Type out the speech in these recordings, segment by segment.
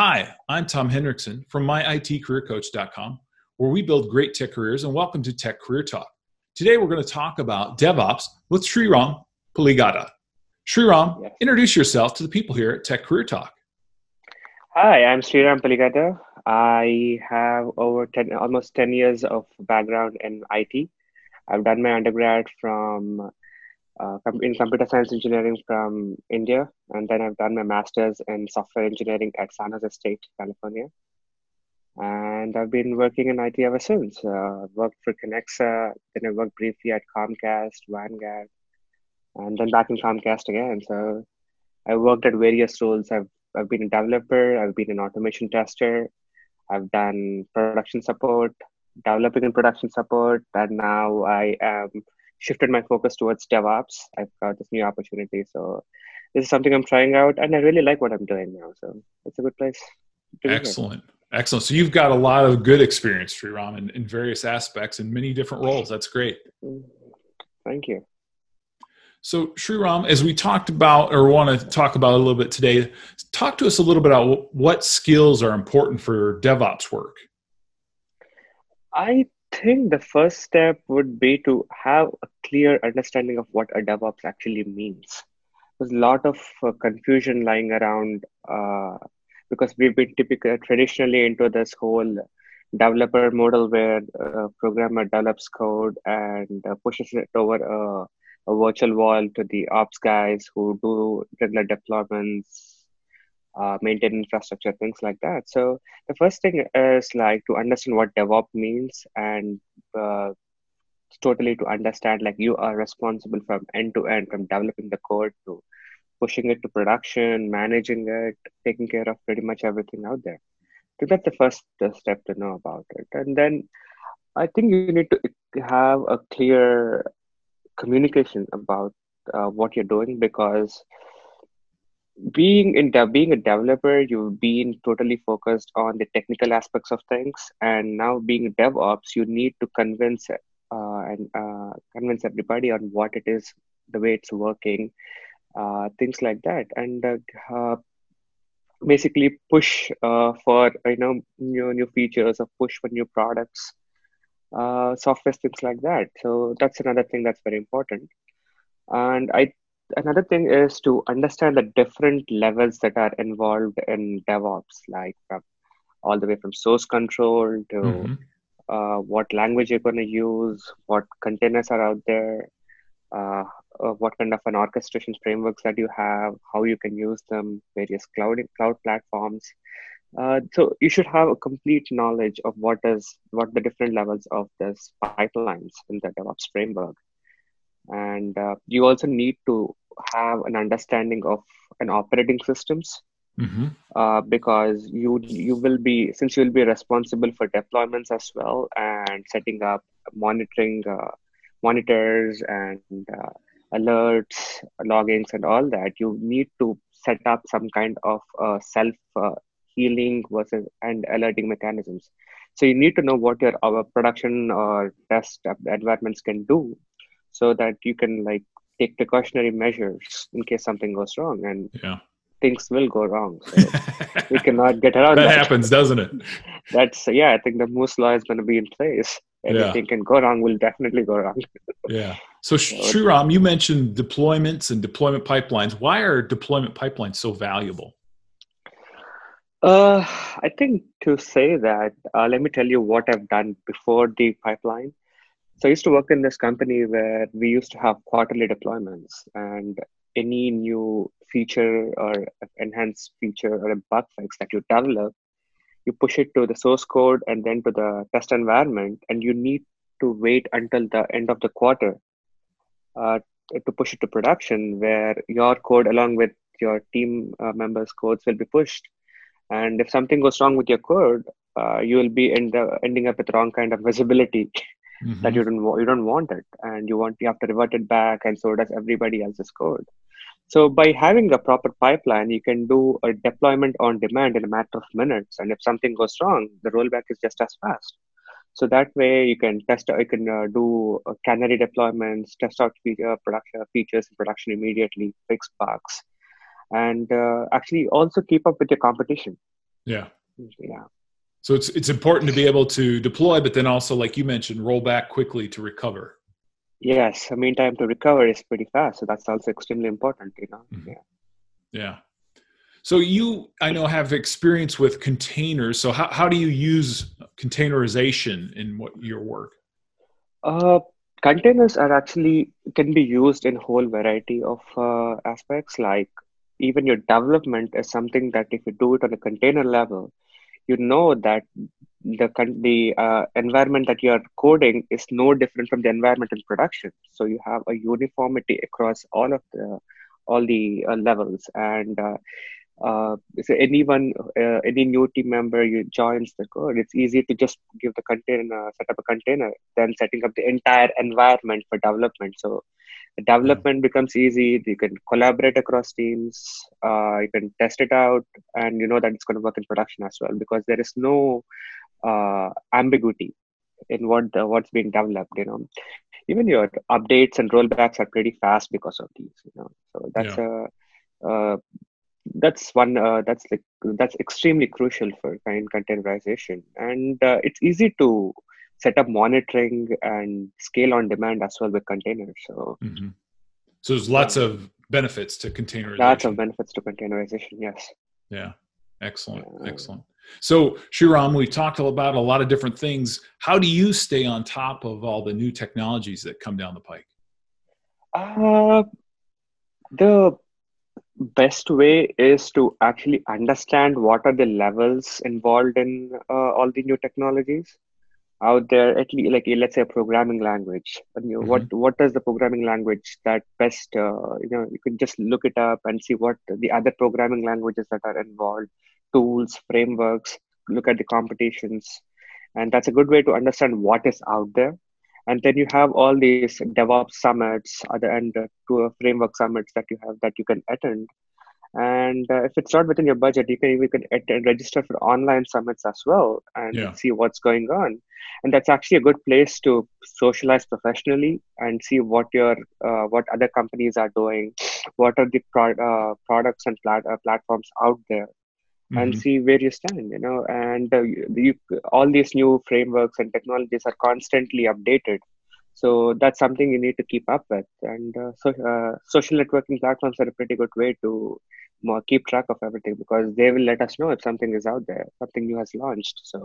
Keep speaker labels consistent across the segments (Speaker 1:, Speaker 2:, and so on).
Speaker 1: Hi, I'm Tom Hendrickson from myitcareercoach.com, where we build great tech careers, and welcome to Tech Career Talk. Today, we're going to talk about DevOps with Sriram Puligada. Sriram, yes. introduce yourself to the people here at Tech Career Talk.
Speaker 2: Hi, I'm Sriram Puligada. I have over 10, almost 10 years of background in IT. I've done my undergrad from uh, in computer science engineering from India, and then I've done my master's in software engineering at San Jose State, California. And I've been working in IT ever since. Uh, I've worked for Connexa, then I worked briefly at Comcast, Vanguard, and then back in Comcast again. So I worked at various roles. I've I've been a developer, I've been an automation tester, I've done production support, developing and production support, and now I am shifted my focus towards DevOps. I've got this new opportunity. So this is something I'm trying out and I really like what I'm doing now. So it's a good place.
Speaker 1: Excellent. Excellent. So you've got a lot of good experience, Sriram, in, in various aspects in many different roles. That's great. Mm.
Speaker 2: Thank you.
Speaker 1: So, Sriram, as we talked about or want to talk about a little bit today, talk to us a little bit about what skills are important for DevOps work.
Speaker 2: I think the first step would be to have a clear understanding of what a DevOps actually means. There's a lot of uh, confusion lying around uh, because we've been typically traditionally into this whole developer model where a programmer develops code and uh, pushes it over a, a virtual wall to the ops guys who do regular deployments uh, maintain infrastructure, things like that. So the first thing is like to understand what DevOps means and uh, totally to understand like you are responsible from end to end, from developing the code to pushing it to production, managing it, taking care of pretty much everything out there. So that's the first step to know about it. And then I think you need to have a clear communication about uh, what you're doing because being in de- being a developer you've been totally focused on the technical aspects of things. And now being devops you need to convince uh, and uh, convince everybody on what it is the way it's working uh, things like that. And uh, uh, basically push uh, for you know new new features or push for new products uh, software things like that. So that's another thing that's very important. And i another thing is to understand the different levels that are involved in DevOps, like from all the way from source control to mm-hmm. uh, what language you're going to use, what containers are out there, uh, uh, what kind of an orchestration frameworks that you have, how you can use them, various cloud cloud platforms. Uh, so you should have a complete knowledge of what is what the different levels of this pipelines in the DevOps framework and uh, you also need to have an understanding of an operating systems mm-hmm. uh, because you you will be since you will be responsible for deployments as well and setting up monitoring uh, monitors and uh, alerts logins and all that you need to set up some kind of uh, self uh, healing versus and alerting mechanisms so you need to know what your our production or test environments can do so that you can like take precautionary measures in case something goes wrong and yeah. things will go wrong. So we cannot get around
Speaker 1: that, that. happens doesn't it?
Speaker 2: That's yeah i think the moose law is going to be in place. Anything yeah. can go wrong will definitely go wrong.
Speaker 1: Yeah. So Sriram, you mentioned deployments and deployment pipelines. Why are deployment pipelines so valuable?
Speaker 2: Uh, I think to say that, uh, let me tell you what I've done before the pipeline. So I used to work in this company where we used to have quarterly deployments, and any new feature or enhanced feature or a bug fix that you develop, you push it to the source code and then to the test environment, and you need to wait until the end of the quarter uh, to push it to production, where your code along with your team uh, members' codes will be pushed. And if something goes wrong with your code, uh, you will be end, ending up with wrong kind of visibility mm-hmm. that you don't you don't want it and you want you have to revert it back and so does everybody else's code so by having a proper pipeline you can do a deployment on demand in a matter of minutes and if something goes wrong the rollback is just as fast so that way you can test you can uh, do uh, canary deployments test out feature, production features in production immediately fix bugs and uh, actually also keep up with your competition
Speaker 1: Yeah.
Speaker 2: Yeah.
Speaker 1: So it's it's important to be able to deploy, but then also, like you mentioned, roll back quickly to recover.
Speaker 2: Yes, I mean time to recover is pretty fast, so that's also extremely important. You know.
Speaker 1: Mhm.
Speaker 2: Yeah.
Speaker 1: Yeah. So you, I know, have experience with containers. So how, how do you use containerization in what your work?
Speaker 2: Uh, containers are actually can be used in whole variety of uh, aspects. Like even your development is something that if you do it on a container level, you know that the the uh, environment that you are coding is no different from the environment in production. So you have a uniformity across all of the all the uh, levels and uh, uh, so anyone, uh, any new team member you joins the code, it's easy to just give the container, set up a container, then setting up the entire environment for development. So development becomes easy. You can collaborate across teams. Uh, you can test it out, and you know that it's going to work in production as well because there is no uh, ambiguity in what the, what's being developed. You know, even your updates and rollbacks are pretty fast because of these. You know, so that's a uh, that's one uh, that's like that's extremely crucial for kind containerization and uh, it's easy to set up monitoring and scale on demand as well with containers so
Speaker 1: Mhm. So there's lots of benefits to containerization.
Speaker 2: lots of benefits to containerization yes
Speaker 1: Yeah. Excellent.
Speaker 2: Yeah.
Speaker 1: Excellent. So, Sriram, we've talked about a lot of different things. How do you stay on top of all the new technologies that come down the pike?
Speaker 2: uh, the best way is to actually understand what are the levels involved in uh, all the new technologies out there at least like let's say a programming language you know, what what is the programming language that best uh, you know you can just look it up and see what the other programming languages that are involved tools frameworks look at the competitions. And that's a good way to understand what is out there. And then you have all these devops summits other and uh, to uh, framework summits that you have that you can attend and uh, if it's not within your budget you can attend, register for online summits as well and
Speaker 1: Yeah.
Speaker 2: see what's going on and that's actually a good place to socialize professionally and see what your uh, what other companies are doing what are the pro- uh, products and plat- uh, platforms out there and
Speaker 1: Mhm.
Speaker 2: see where you stand you know and uh, you, you, all these new frameworks and technologies are constantly updated so that's something you need to keep up with and uh, so uh, social networking platforms are a pretty good way to more keep track of everything because they will let us know if something is out there something new has launched so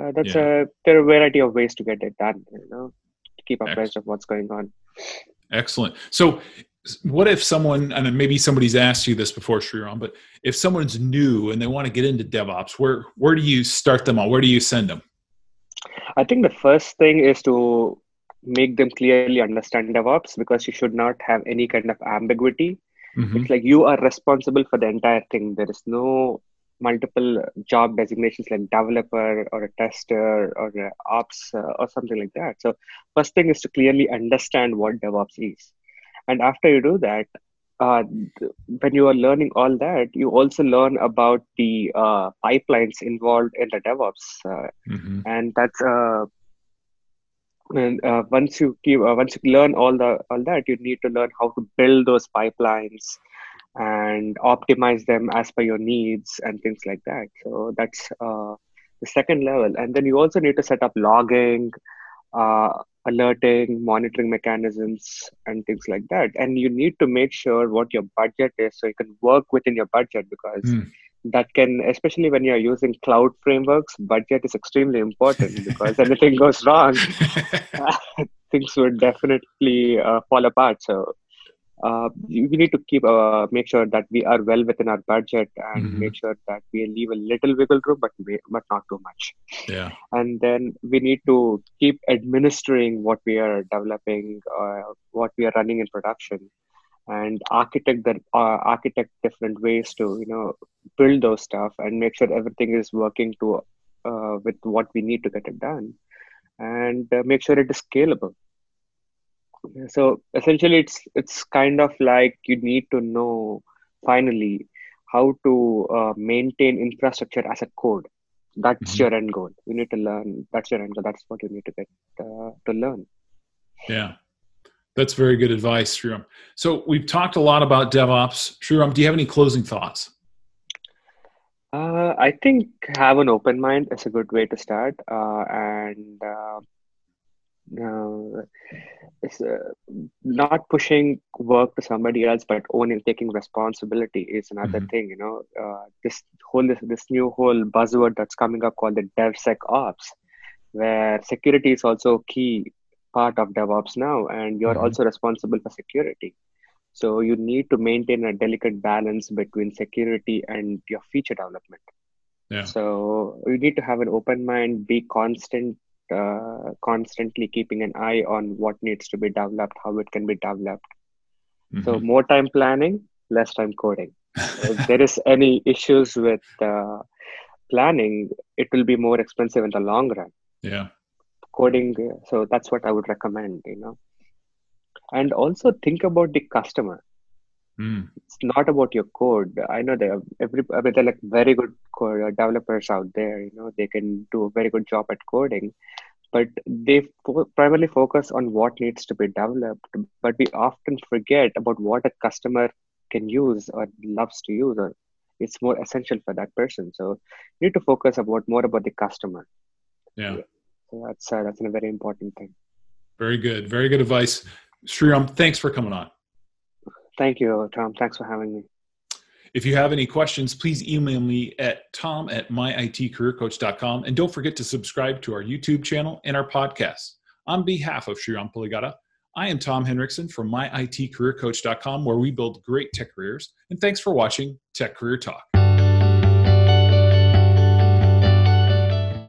Speaker 2: uh, that's
Speaker 1: Yeah.
Speaker 2: a there are a variety of ways to get it done you know to keep
Speaker 1: Excellent.
Speaker 2: abreast of what's going on
Speaker 1: Excellent. So, what if someone, and maybe somebody's asked you this before, Sriram, but if someone's new and they want to get into DevOps, where where do you start them on? Where do you send them?
Speaker 2: I think the first thing is to make them clearly understand DevOps because you should not have any kind of ambiguity.
Speaker 1: Mhm.
Speaker 2: It's like you are responsible for the entire thing. There is no multiple job designations like developer or a tester or a ops uh, or something like that. So first thing is to clearly understand what DevOps is. And after you do that, uh, when you are learning all that, you also learn about the uh, pipelines involved in the DevOps. Uh,
Speaker 1: Mhm.
Speaker 2: and that's uh, and uh, once you keep uh, once you learn all the all that you need to learn how to build those pipelines and optimize them as per your needs and things like that. So that's uh, the second level. And then you also need to set up logging uh, alerting monitoring mechanisms and things like that. And you need to make sure what your budget is so you can work within your budget because
Speaker 1: Mm.
Speaker 2: That can especially when you're using cloud frameworks budget is extremely important because anything goes wrong things would definitely uh, fall apart so uh, we need to keep uh, make sure that we are well within our budget and
Speaker 1: Mhm.
Speaker 2: make sure that we leave a little wiggle room but but not too much
Speaker 1: yeah.
Speaker 2: and then we need to keep administering what we are developing uh, what we are running in production and architect the uh, architect different ways to you know build those stuff and make sure everything is working to uh, with what we need to get it done and uh, make sure it is scalable. So essentially it's it's kind of like you need to know finally how to uh, maintain infrastructure as a code. That's
Speaker 1: Mhm.
Speaker 2: your end goal. You need to learn. That's your end goal. That's what you need to get uh, to learn.
Speaker 1: Yeah. That's very good advice, Sriram. So we've talked a lot about DevOps. Sriram, do you have any closing thoughts?
Speaker 2: Uh, I think have an open mind is a good way to start, uh, and uh, uh, uh, not pushing work to somebody else, but owning, taking responsibility is another
Speaker 1: Mhm.
Speaker 2: thing. You know, uh, this whole this, this new whole buzzword that's coming up called the DevSecOps, where security is also key part of DevOps now, and you're
Speaker 1: Mhm.
Speaker 2: also responsible for security. So you need to maintain a delicate balance between security and your feature development.
Speaker 1: Yeah.
Speaker 2: So you need to have an open mind, be constant, uh, constantly keeping an eye on what needs to be developed, how it can be developed. So
Speaker 1: Mhm.
Speaker 2: more time planning, less time coding. If there is any issues with uh, planning, it will be more expensive in the long run.
Speaker 1: yeah.
Speaker 2: Coding, so that's what I would recommend. You know, and also think about the customer.
Speaker 1: Mm.
Speaker 2: it's not about your code. I know there are every I mean, there are like very good code, uh, developers out there. You know, they can do a very good job at coding, but they fo- primarily focus on what needs to be developed. But we often forget about what a customer can use or loves to use, or it's more essential for that person. So you need to focus about more about the customer.
Speaker 1: Yeah.
Speaker 2: So that's uh, that's a very important thing.
Speaker 1: Very good. Very good advice. Sriram, thanks for coming on.
Speaker 2: Thank you, Tom. Thanks for having me.
Speaker 1: If you have any questions, please email me at tom at myitcareercoach.com. And don't forget to subscribe to our YouTube channel and our podcast. On behalf of Sriram Puligada, I am Tom Hendrickson from myitcareercoach.com, where we build great tech careers. And thanks for watching Tech Career Talk.